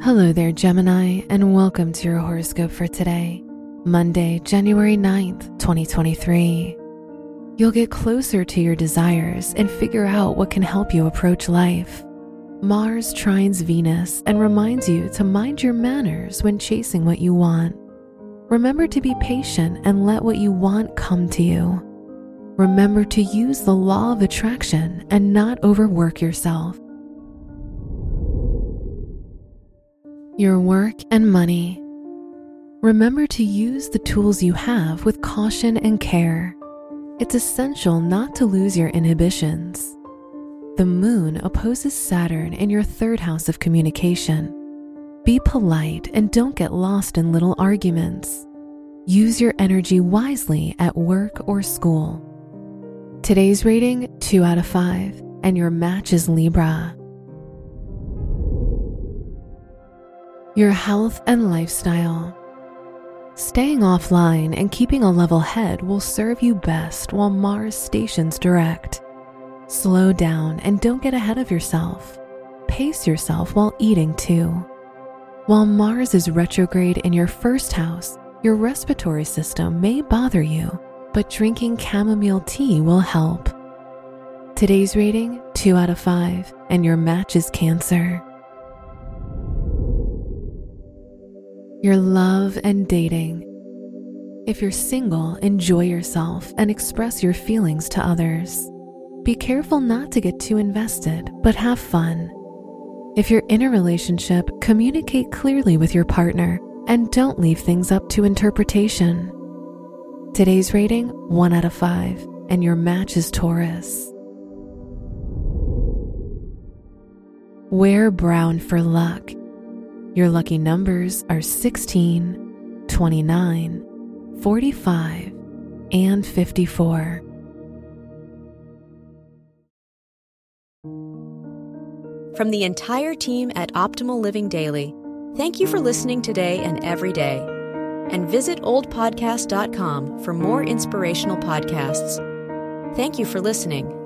Hello there, Gemini, and welcome to your horoscope for today, Monday, January 9th, 2023. You'll get closer to your desires and figure out what can help you approach life. Mars trines Venus and reminds you to mind your manners when chasing what you want. Remember to be patient and let what you want come to you. Remember to use the law of attraction and not overwork yourself. Your work and money. Remember to use the tools you have with caution and care. It's essential not to lose your inhibitions. The moon opposes Saturn in your third house of communication. Be polite and don't get lost in little arguments. Use your energy wisely at work or school. Today's rating 2 out of 5, and your match is Libra. Your health and lifestyle. Staying offline and keeping a level head will serve you best while Mars stations direct. Slow down and don't get ahead of yourself. Pace yourself while eating too. While Mars is retrograde in your first house, your respiratory system may bother you, but drinking chamomile tea will help. Today's rating 2 out of 5, and your match is Cancer. Your love and dating. If you're single, enjoy yourself and express your feelings to others. Be careful not to get too invested, but have fun. If you're in a relationship, communicate clearly with your partner and don't leave things up to interpretation. Today's rating 1 out of 5, and your match is Taurus. Wear brown for luck. Your lucky numbers are 16, 29, 45, and 54. From the entire team at Optimal Living Daily, thank you for listening today and every day. And visit oldpodcast.com for more inspirational podcasts. Thank you for listening.